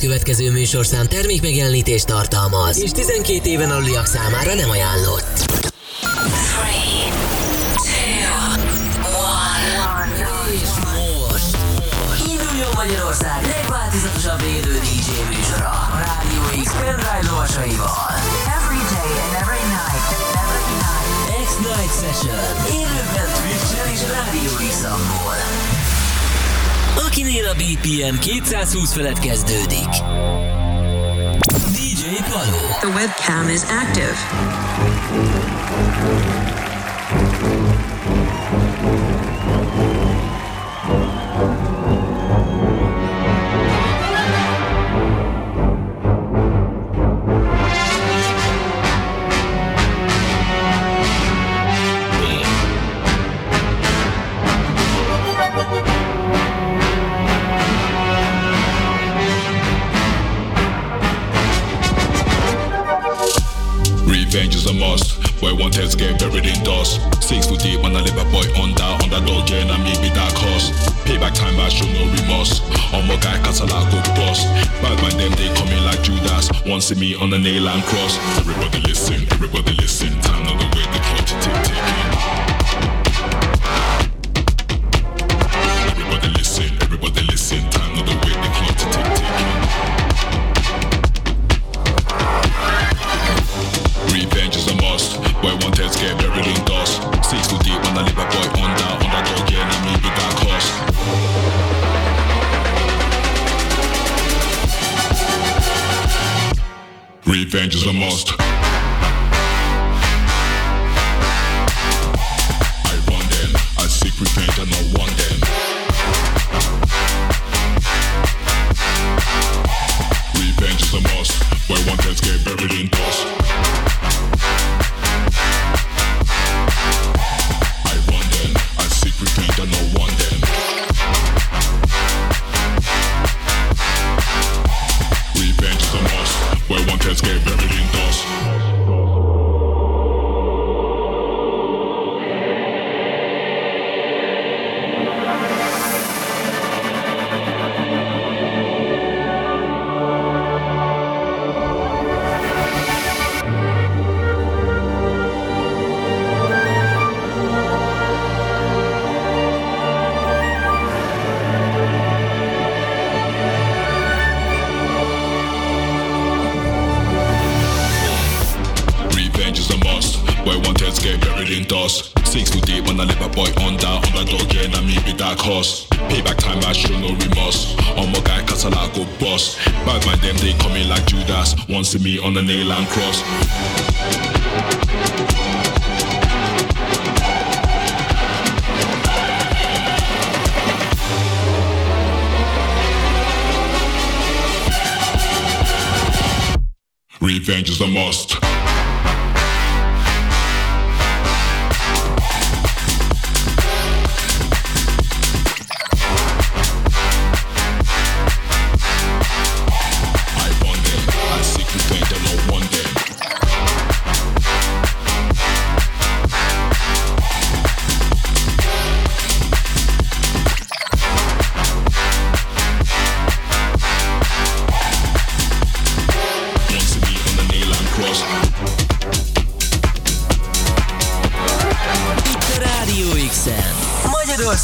következő műsorszám termék megjelenítést tartalmaz, és 12 éven aluliak számára nem ajánlott. 3, 2, 1. Induljon Magyarország legváltozatosabb élő DJ műsora a Rádió X pendrive lovasaival. Every day and every night. Every night. X-Night Session. Élőben Twitch-en és Rádió X-amból. Akinél a BPM 220 felett kezdődik. DJ Paló. The webcam is active. Revenge Boy want heads get buried in dust. Six foot deep and I live a boy under underdog yeah, and I may be that cost. Payback time I show no remorse. On my guy like go boss. Bad man them they coming like Judas. Want see me on the nail and cross. Everybody listen, everybody listen. Time not the way the clock tick ticking. Revenge is a must.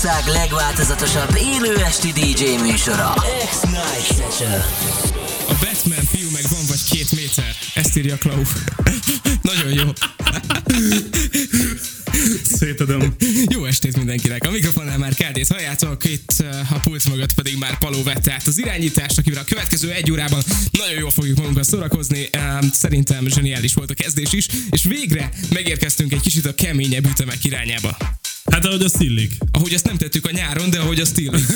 Magyarország legváltozatosabb élő esti DJ műsora. X-Night Session. A Batman fiú meg van vagy két méter. Ezt írja Klau. Nagyon jó. Szétadom. Jó estét mindenkinek. A mikrofonnál már Kárdét halljátok, itt uh, a pult mögött pedig már Paló vette át az irányítást, akivel a következő egy órában nagyon jól fogjuk magunkat szórakozni. Um, Szerintem zseniális volt a kezdés is, és végre megérkeztünk egy kicsit a keményebb ütemek irányába. Hát ahogy azt illik. Ahogy ezt nem tettük a nyáron, de ahogy azt illik.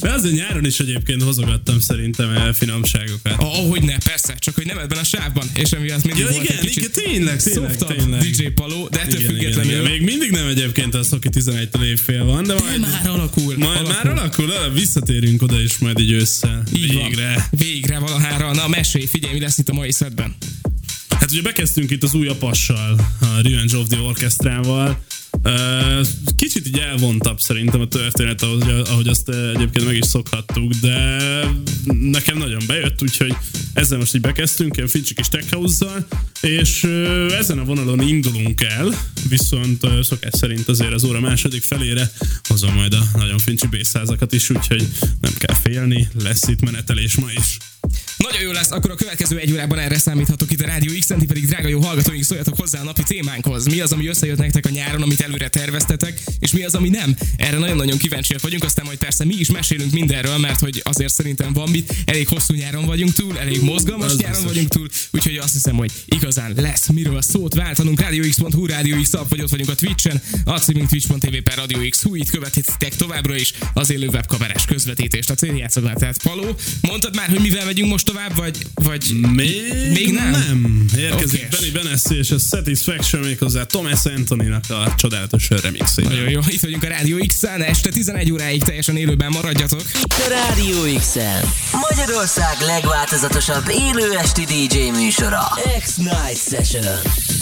De azért nyáron is egyébként hozogattam szerintem el finomságokat. Ahogy ne, persze, csak hogy nem ebben a sávban, és emiatt mindig Ja, volt igen, egy kicsit igen, tényleg, tényleg, tényleg. DJ Paló, de ettől Igen, igen, függetlenül igen. Még mindig nem egyébként az, aki 11-től évfél van, de de majd, már alakul. majd alakul. már alakul, el, visszatérünk oda is majd így össze. Így van. Végre. Végre valahára. Na mesélj, figyelj, mi lesz itt a mai szedben. Hát ugye bekezdtünk itt az új apassal, a Revenge of the Orchestrával. Kicsit így elvontabb szerintem a történet, ahogy, ahogy azt egyébként meg is szokhattuk, de nekem nagyon bejött, úgyhogy ezzel most így bekezdtünk, ilyen fincsi kis tech house és ezen a vonalon indulunk el, viszont szokás szerint azért az óra második felére hozom majd a nagyon fincsi bészázakat is, úgyhogy nem kell félni, lesz itt menetelés ma is. Nagyon jó lesz, akkor a következő egy órában erre számíthatok itt a Rádió x ti pedig drága jó hallgatóink, szóljatok hozzá a napi témánkhoz. Mi az, ami összejött nektek a nyáron, amit előre terveztetek, és mi az, ami nem? Erre nagyon-nagyon kíváncsiak vagyunk, aztán majd persze mi is mesélünk mindenről, mert hogy azért szerintem van mit. Elég hosszú nyáron vagyunk túl, elég mozgalmas Az nyáron biztos. vagyunk túl, úgyhogy azt hiszem, hogy igazán lesz miről szót váltanunk. Radio X.hu, Radio X app, vagy ott vagyunk a Twitch-en, a címünk twitch.tv per Radio X. Hú, itt követhetitek továbbra is az élő webkamerás közvetítést. A cél játszognál, tehát Paló. Mondtad már, hogy mivel megyünk most tovább, vagy, vagy Még, Még nem? nem. Érkezik Oké. Benny Benassi és a Satisfaction méghozzá Thomas Anthony-nak a csodálatos remixében. Nagyon jó, itt vagyunk a Rádió X-en, este 11 óráig teljesen élőben maradjatok. Itt a Rádió x Magyarország legváltozatosabb élő esti DJ műsora. X-Night Session.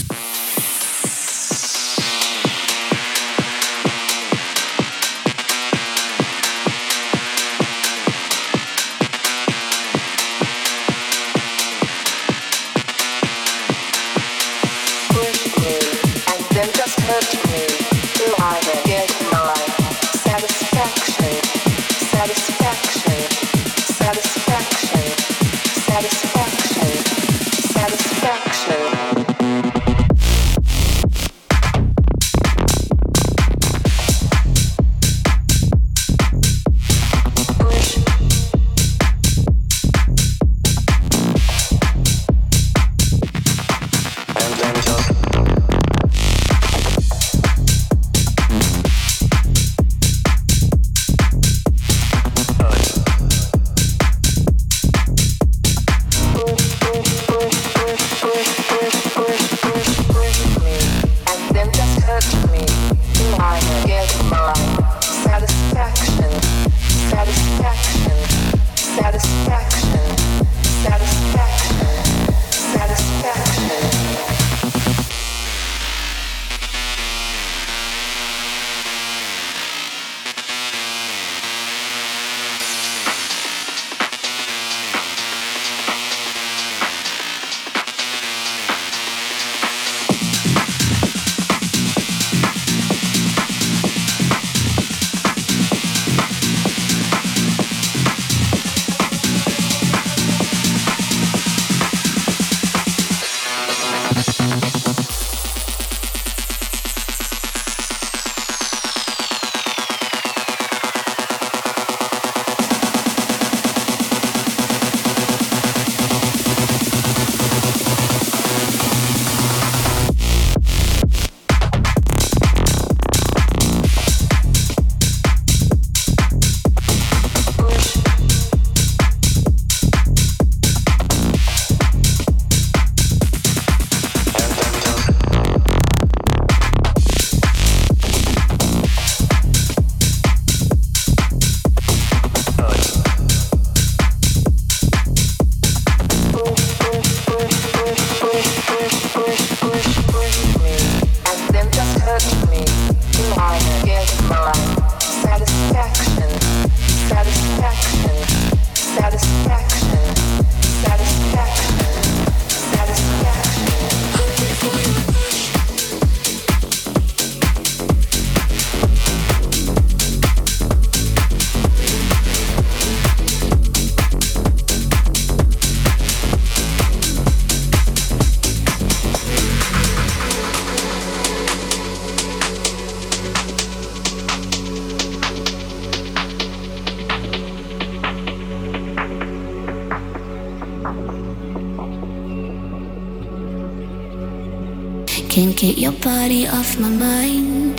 Can't get your body off my mind.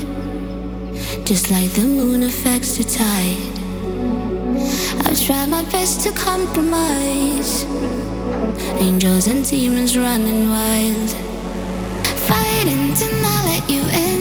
Just like the moon affects the tide. I've tried my best to compromise. Angels and demons running wild. Fighting to let you in.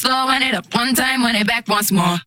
slow, run it up one time, run it back once more.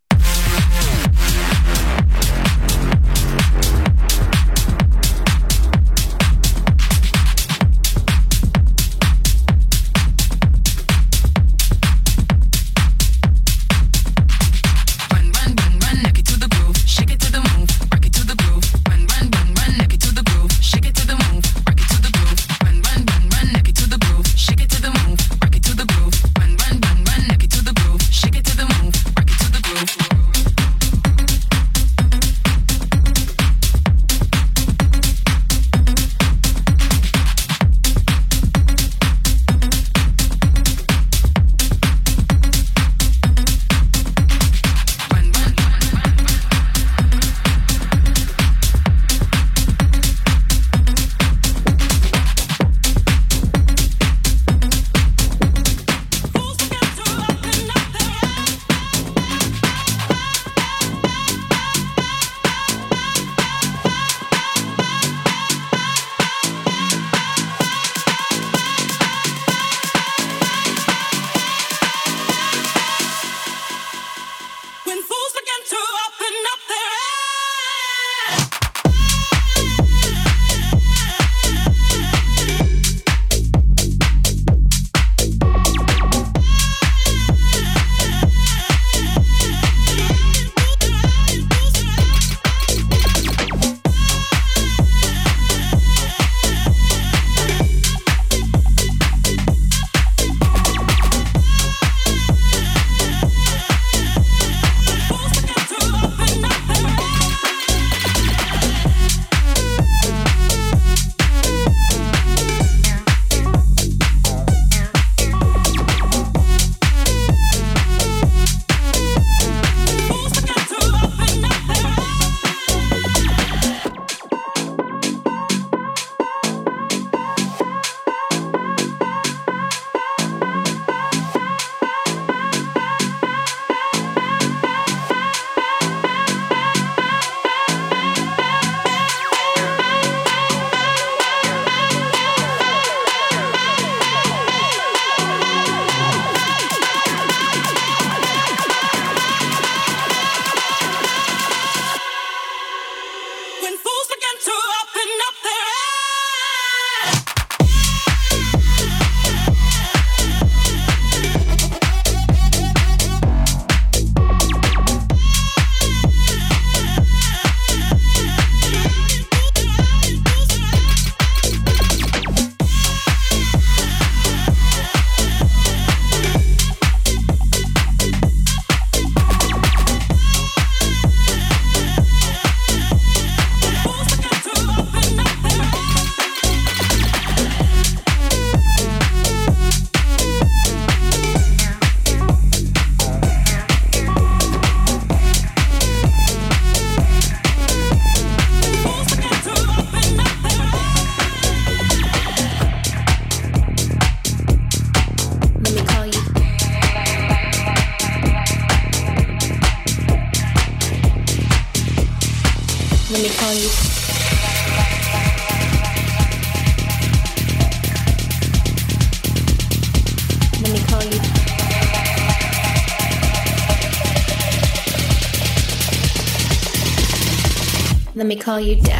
all you did.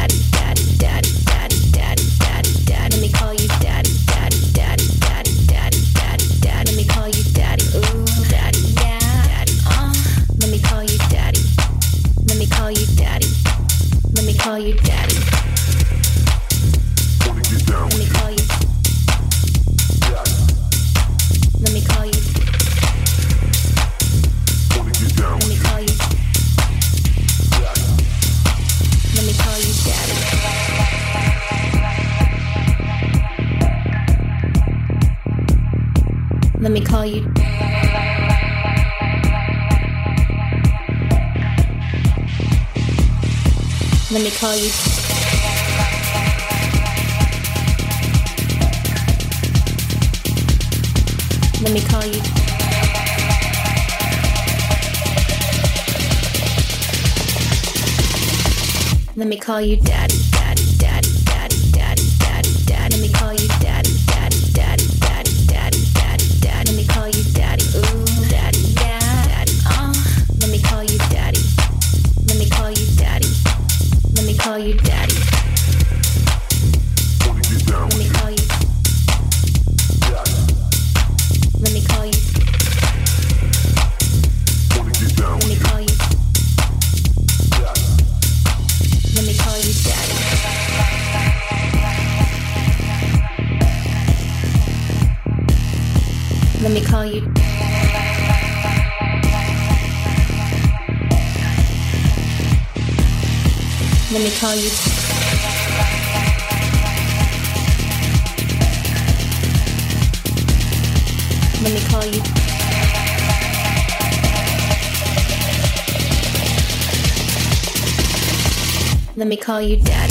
me call you. Let me call you. Let me call you daddy, daddy, daddy. tell you. Let me call you. Let me call you dad.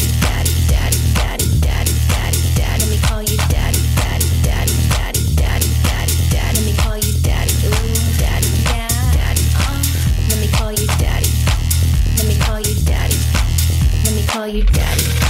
call you daddy.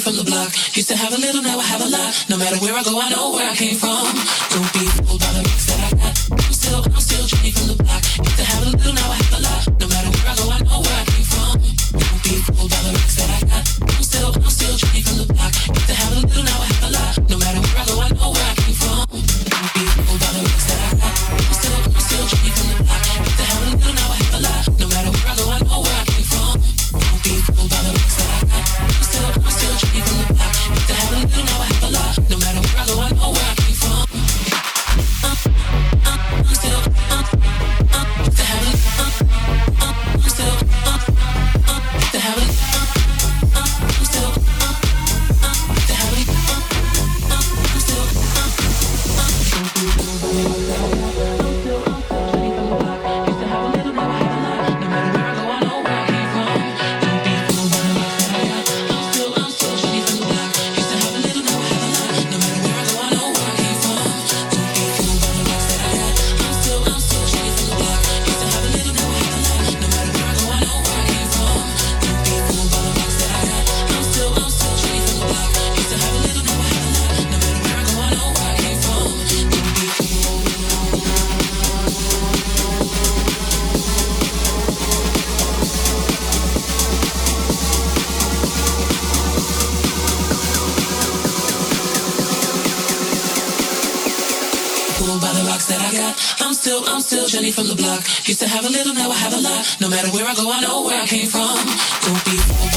from the block. Used to have a little, now I have a lot. No matter where I go, I know where I came from. No matter where I go, I know where I came from. Don't be.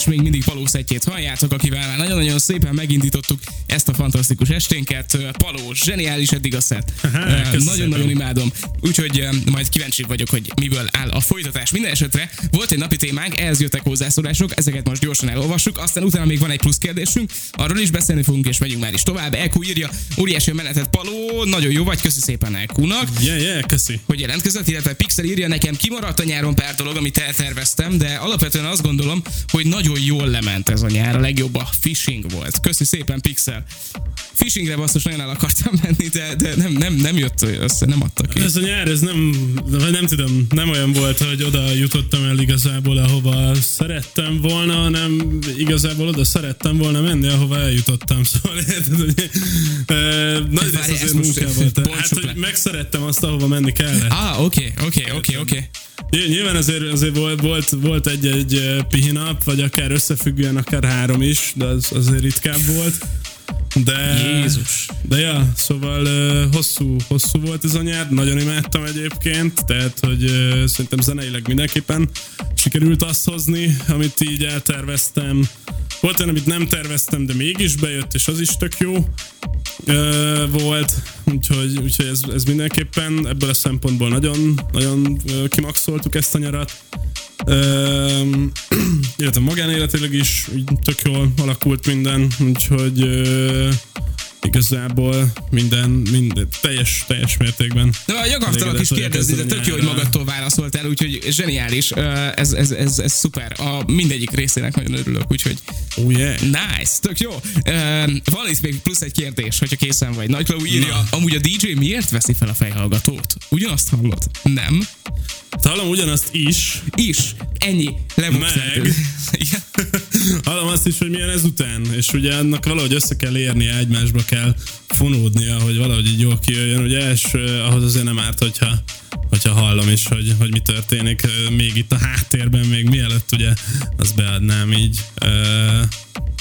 És még mindig Paló szettjét halljátok, akivel már nagyon-nagyon szépen megindítottuk ezt a fantasztikus esténket. Paló, zseniális eddig a szett. Nagyon-nagyon imádom. Úgyhogy majd kíváncsi vagyok, hogy miből áll a folytatás. Minden esetre volt egy napi témánk, ehhez jöttek hozzászólások, ezeket most gyorsan elolvassuk, aztán utána még van egy plusz kérdésünk, arról is beszélni fogunk, és megyünk már is tovább. Elkú írja, óriási menetet Paló, nagyon jó vagy, köszi szépen Elkúnak Yeah, yeah, köszi. hogy jelentkezett, illetve Pixel írja nekem, kimaradt a nyáron pár dolog, amit elterveztem, de alapvetően azt gondolom, hogy nagyon jól lement ez a nyár, a legjobb a fishing volt. Köszi szépen Pixel. Fishingre basszus nagyon el akartam menni, de, de nem, nem, nem jött össze, nem adtak ki. Ez a nyár, ez nem, vagy nem tudom, nem olyan volt, hogy oda jutottam el igazából, ahova szerettem volna, hanem igazából oda szerettem volna menni, ahova eljutottam. Szóval érted, hogy nagy rész azért munkával. Hát, hogy megszerettem azt, ahova menni kellett. Ah, oké, oké, oké, oké. Ny- Nyilván azért, azért volt, volt, volt egy-egy pihinap, vagy akár összefüggően, akár három is, de az azért ritkább volt. De, Jézus. De ja, szóval uh, hosszú, hosszú volt ez a nyár, nagyon imádtam egyébként, tehát hogy uh, szerintem zeneileg mindenképpen sikerült azt hozni, amit így elterveztem. Volt olyan, amit nem terveztem, de mégis bejött, és az is tök jó volt, úgyhogy, úgyhogy ez, ez mindenképpen ebből a szempontból nagyon, nagyon ö, kimaxoltuk ezt a nyarat. Ö, illetve magánéletileg is tök jól alakult minden, úgyhogy ö, igazából minden, minden teljes, teljes mértékben. De a akartalak is kérdezni, de tök jó, hogy magadtól válaszoltál, úgyhogy zseniális. Ez, ez, ez, ez szuper. A mindegyik részének nagyon örülök, úgyhogy Oh yeah. Nice, tök jó. Van itt még plusz egy kérdés, hogyha készen vagy. Nagy írja, Na. amúgy a DJ miért veszi fel a fejhallgatót? Ugyanazt hallod? Nem? Hallom ugyanazt is, Is. Ennyi. Lebuksz Meg. Igen. Hallom azt is, hogy milyen ezután, és ugye annak valahogy össze kell érnie, egymásba kell fonódnia, hogy valahogy így jól kijöjjön, ugye, és ahhoz azért nem árt, hogyha, hogyha hallom is, hogy, hogy mi történik még itt a háttérben, még mielőtt ugye azt beadnám így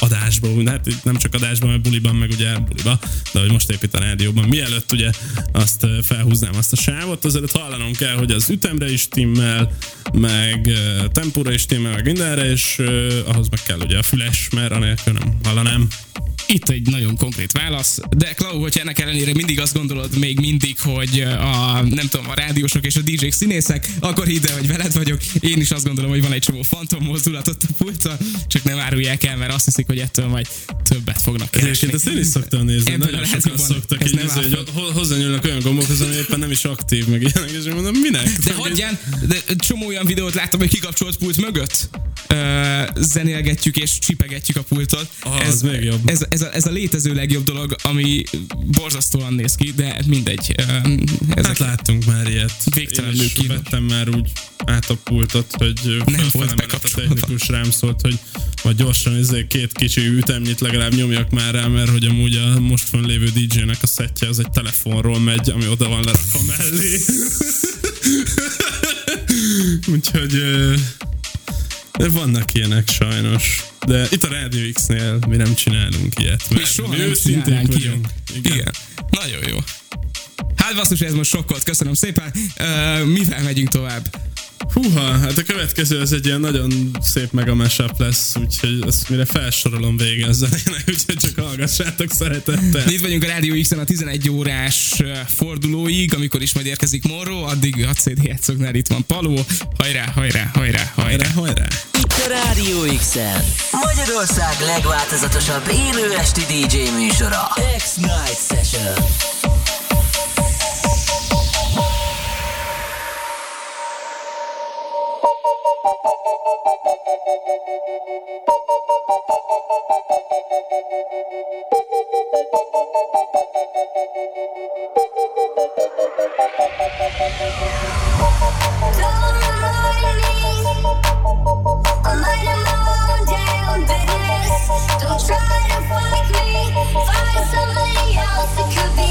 uh, adásba, hát nem csak adásban, mert buliban, meg ugye buliba, de hogy most épít a rádióban. Mielőtt ugye azt felhúznám azt a sávot, azért hallanom kell, hogy az ütemre is timmel, meg tempóra is timmel, meg mindenre, és ahhoz meg kell ugye a füles, mert anélkül nem hallanám. Itt egy nagyon konkrét válasz, de Klau, hogyha ennek ellenére mindig azt gondolod még mindig, hogy a, nem tudom, a rádiósok és a DJ-k színészek, akkor hidd el, hogy veled vagyok. Én is azt gondolom, hogy van egy csomó fantom mozdulatot a pulton, csak nem árulják el, mert azt hiszik, hogy ettől majd többet fognak keresni. Egyébként ezt én is szoktam nézni, Ebben a nagyon sokan szoktak ez így, áll hogy ho- hozzányúlnak olyan gombokhoz, ami éppen nem is aktív, meg ilyenek, és mondom, minek? De hagyján, de csomó olyan videót láttam, hogy kikapcsolt pult mögött ö, zenélgetjük és csipegetjük a pultot. Ah, az még jobb. Ez, ez, a, ez a létező legjobb dolog, ami borzasztóan néz ki, de mindegy. Ezek Hát láttunk már ilyet. Végtelenül Én vettem már úgy át a pultot, hogy volt volt a technikus rám szólt, hogy majd gyorsan ezért két kicsi ütemnyit legalább nyomjak már rá, mert hogy amúgy a most fönlévő DJ-nek a szettje az egy telefonról megy, ami oda van lerakva mellé. Úgyhogy de vannak ilyenek sajnos. De itt a Radio X-nél mi nem csinálunk ilyet. Mi Mert soha mi nem őszinték vagyunk. Igen. Igen. Nagyon jó. Hát basszus, ez most sokkolt, köszönöm szépen. Uh, mivel megyünk tovább? Húha, hát a következő az egy ilyen nagyon szép mega mashup lesz, úgyhogy ezt mire felsorolom vége a zenének, úgyhogy csak hallgassátok szeretettel. Itt vagyunk a Rádió X-en a 11 órás fordulóig, amikor is majd érkezik Morro, addig a CD játszoknál itt van Paló. Hajrá, hajrá, hajrá, hajrá. Hajrá! Itt a Rádió X-en Magyarország legváltozatosabb élő esti DJ műsora X-Night Session Don't try to fight me. Find somebody else. It could be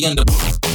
the end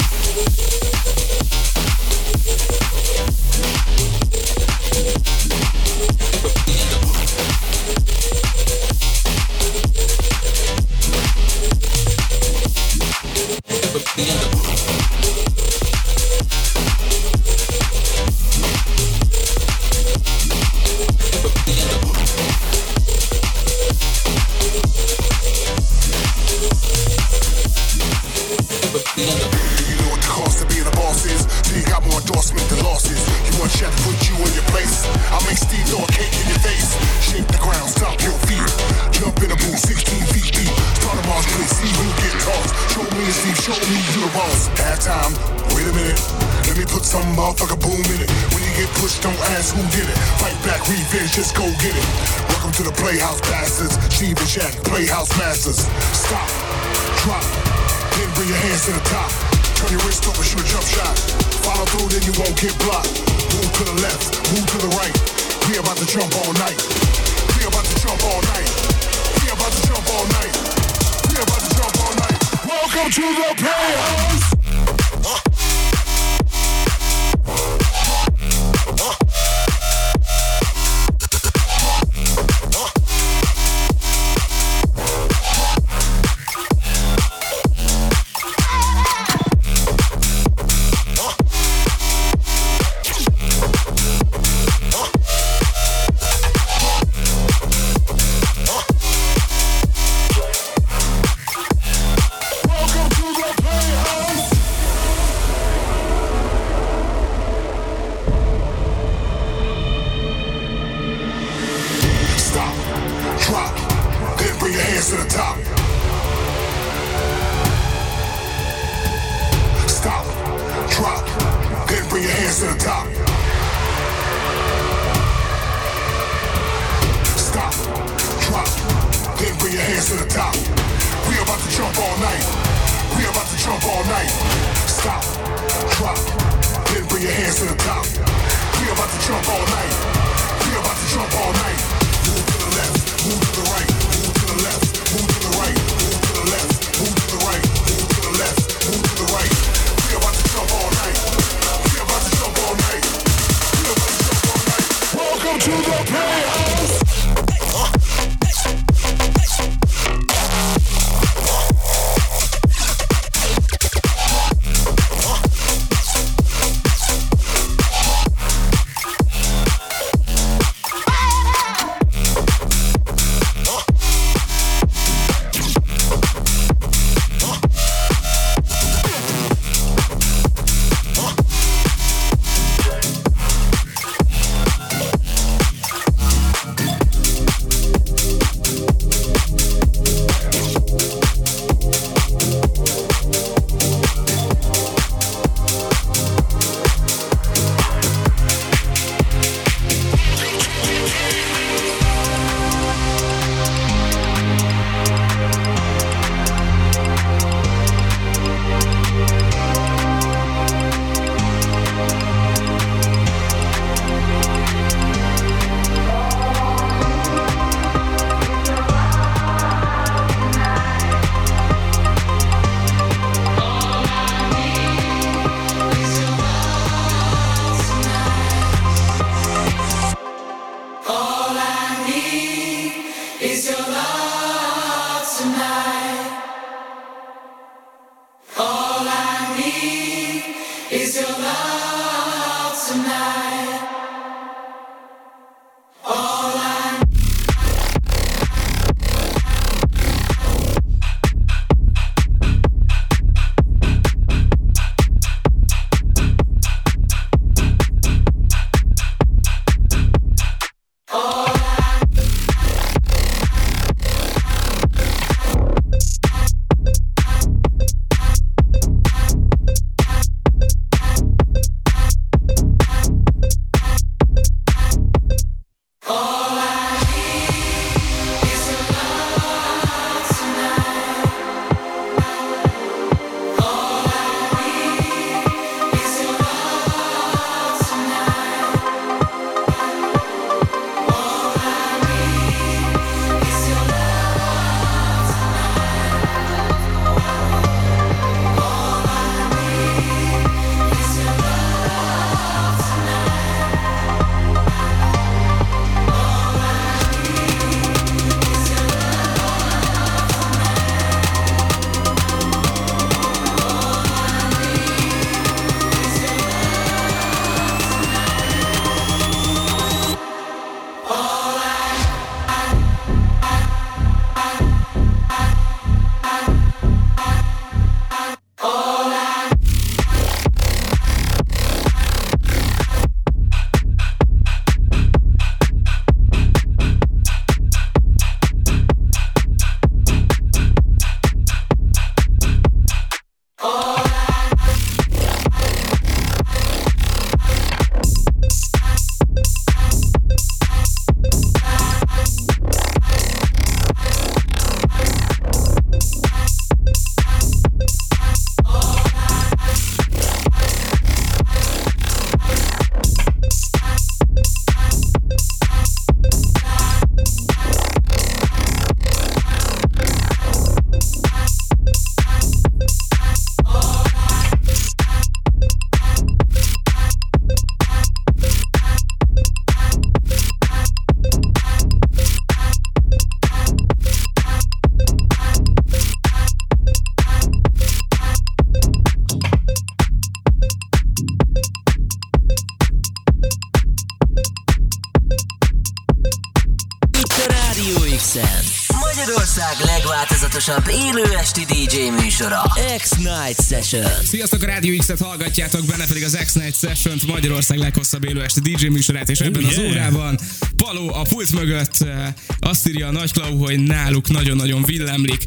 Sziasztok, a Rádió X-et hallgatjátok, benne pedig az X-Night Session Magyarország leghosszabb élő esti DJ műsorát, és ebben az yeah. órában Paló a pult mögött eh, azt írja a Nagy Klau, hogy náluk nagyon-nagyon villámlik.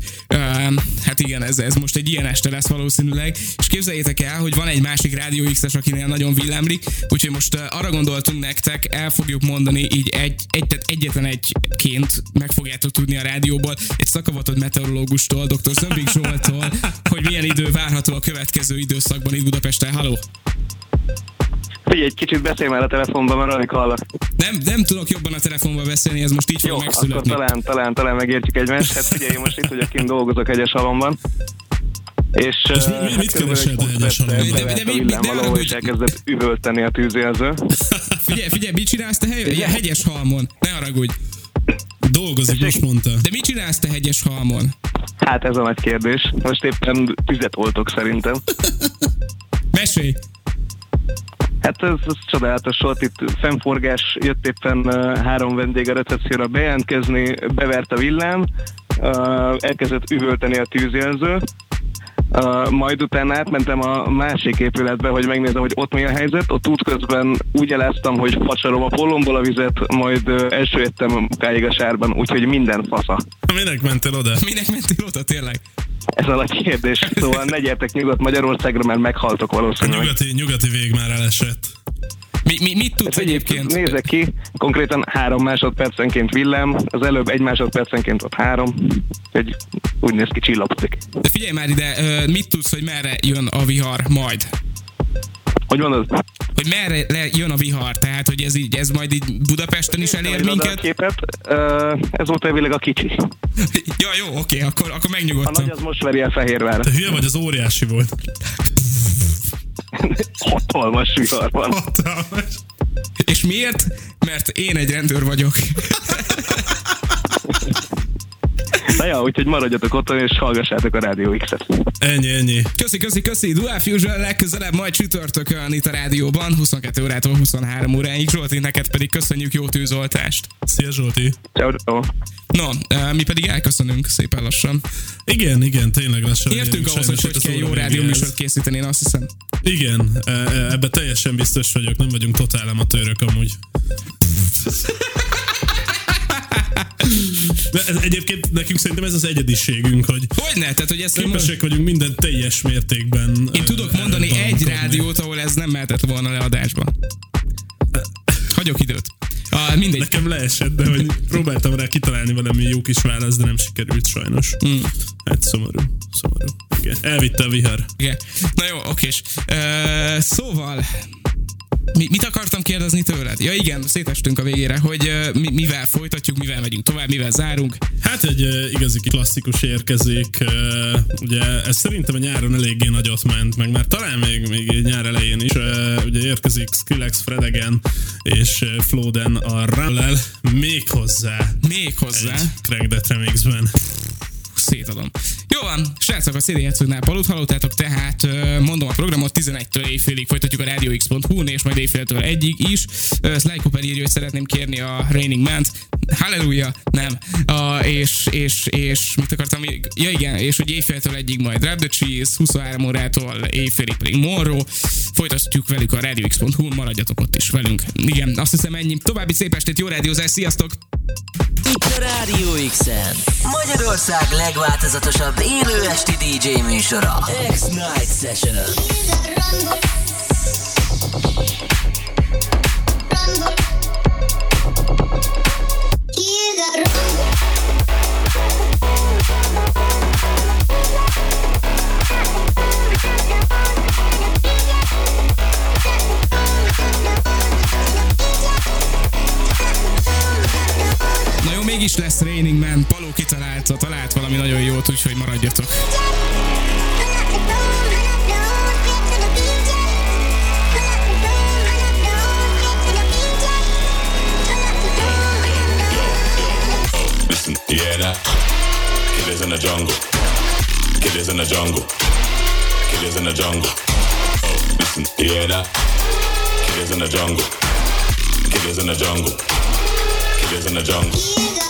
Ez, ez most egy ilyen este lesz valószínűleg. És képzeljétek el, hogy van egy másik Rádió X-es, akinél nagyon villámlik, úgyhogy most arra gondoltunk nektek, el fogjuk mondani így egy, egy tehát egyetlen egyként meg fogjátok tudni a rádióból, egy szakavatott meteorológustól, dr. Zömbik Zsoltól, hogy milyen idő várható a következő időszakban itt Budapesten. Halló! Figyelj, egy kicsit beszélj már a telefonban, mert alig hallak. Nem, nem tudok jobban a telefonba beszélni, ez most így fog Jó, megszületni. akkor talán, talán, talán megértjük egymást. Hát figyelj, én most itt vagyok, kint dolgozok egyes halomban. És, És mi- mi- hát mit húsz egyes halomban? De- de- de mi- de arra, és elkezdett üvölteni a tűzjelző. Figyelj, figyelj, mit csinálsz te hely- hegyes halmon? Ne haragudj. Dolgozik, most mondta. De mit csinálsz te hegyes halmon? Hát ez a nagy kérdés. Most éppen tüzet oltok szerintem. Mesélj! Hát ez, ez csodálatos volt, itt fennforgás, jött éppen három vendég a recepcióra bejelentkezni, bevert a villám, elkezdett üvölteni a tűzjelző, Uh, majd utána átmentem a másik épületbe, hogy megnézem, hogy ott mi a helyzet. Ott útközben úgy eláztam, hogy facsarom a pólomból a vizet, majd uh, elsőjöttem a sárban, úgyhogy minden fasza. Minek mentél oda? Minek mentél oda tényleg? Ez a nagy kérdés. Szóval ne gyertek nyugodt Magyarországra, mert meghaltok A valószínűleg. nyugati, nyugati vég már elesett. Mi, mi, mit tudsz egyébként? Nézek ki, konkrétan három másodpercenként villám, az előbb egy másodpercenként ott három, egy úgy néz ki csillapodzik. De figyelj már ide, mit tudsz, hogy merre jön a vihar majd? Hogy mondod? Hogy merre le jön a vihar, tehát hogy ez így, ez majd így Budapesten is elér Egy minket? Képet, uh, ez volt elvileg a kicsi. Ja, jó, oké, akkor, akkor A megnyugodtam. nagy az most veri el Fehérvár. Te hülye vagy, az óriási volt. Hatalmas vihar van. Hatalmas. És miért? Mert én egy rendőr vagyok. Na ja, úgyhogy maradjatok otthon és hallgassátok a Rádió X-et. Ennyi, ennyi. Köszi, köszi, köszi. Dual Fusion legközelebb majd csütörtökön itt a rádióban, 22 órától 23 óráig. Zsolti, neked pedig köszönjük jó tűzoltást. Szia Zsolti. Ciao, ciao. No, mi pedig elköszönünk szépen lassan. Igen, igen, tényleg lassan. Értünk ahhoz, hogy hogy kell jó rádió műsort készíteni, én azt hiszem. Igen, e- e- ebben teljesen biztos vagyok, nem vagyunk totál amatőrök amúgy. De ez, egyébként nekünk szerintem ez az egyediségünk, hogy Hogyne? Tehát, hogy ezt képesek vagyunk minden teljes mértékben. Én tudok mondani egy rádiót, ahol ez nem mehetett volna leadásba. Hagyok időt. Ah, mindegy. Nekem leesett, de hogy próbáltam rá kitalálni valami jó kis választ, de nem sikerült sajnos. Mm. Hát szomorú, szomorú. Igen. Elvitte a vihar. Igen. Na jó, okés. Uh, szóval, mi, mit akartam kérdezni tőled? Ja igen, szétestünk a végére, hogy uh, mi, mivel folytatjuk, mivel megyünk tovább, mivel zárunk. Hát egy uh, igazi klasszikus érkezik. Uh, ugye ez szerintem a nyáron eléggé nagyot ment, meg már talán még, még nyár elején is. Uh, ugye érkezik Skrillex, Fredegen és uh, Floden a Ramlel még hozzá. Még hozzá. Egy Craig Death remixben. Szétadom. Jó van, srácok, a CD játszóknál palut hallottátok, tehát mondom a programot 11-től éjfélig folytatjuk a radiox.hu-n, és majd éjféltől egyig is. Sly Cooper írja, hogy szeretném kérni a Raining Man-t. Halleluja, nem. A, és, és, és mit akartam még? Ja igen, és hogy éjféltől egyig majd Rap the Cheese, 23 órától éjfélig pedig Monroe. Folytatjuk velük a radiox.hu-n, maradjatok ott is velünk. Igen, azt hiszem ennyi. További szép estét, jó rádiózás, sziasztok! Itt a Rádió X-en. Magyarország legváltozatosabb élő esti DJ műsora. X-Night Session. Na in the jungle. Oh, listen, you hear that? Killers in the jungle. Killers in the jungle. Killers in the jungle.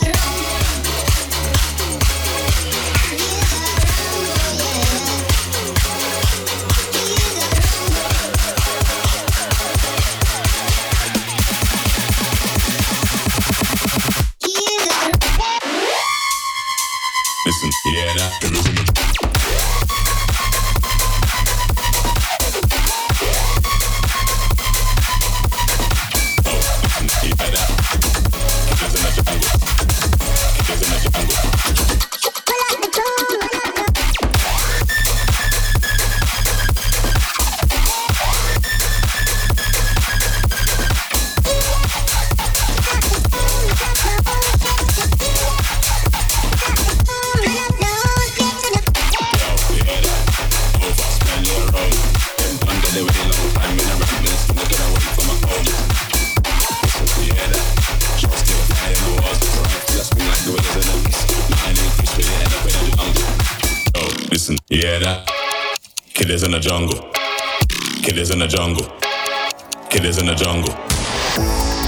Killers in the jungle. Killers in the jungle.